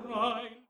rein.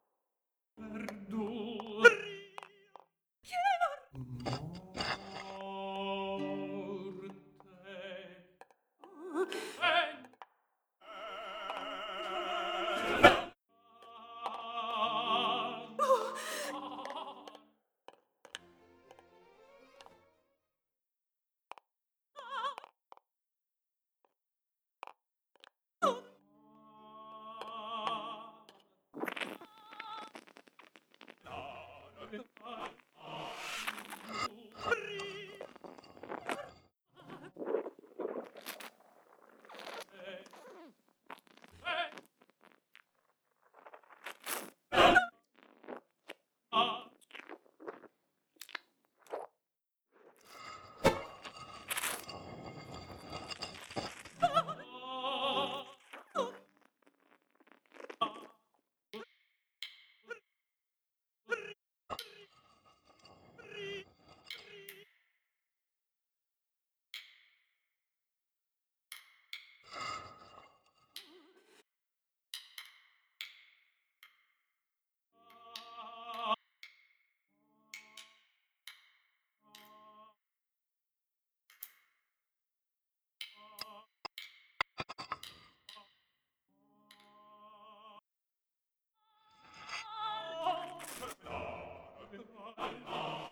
Oh!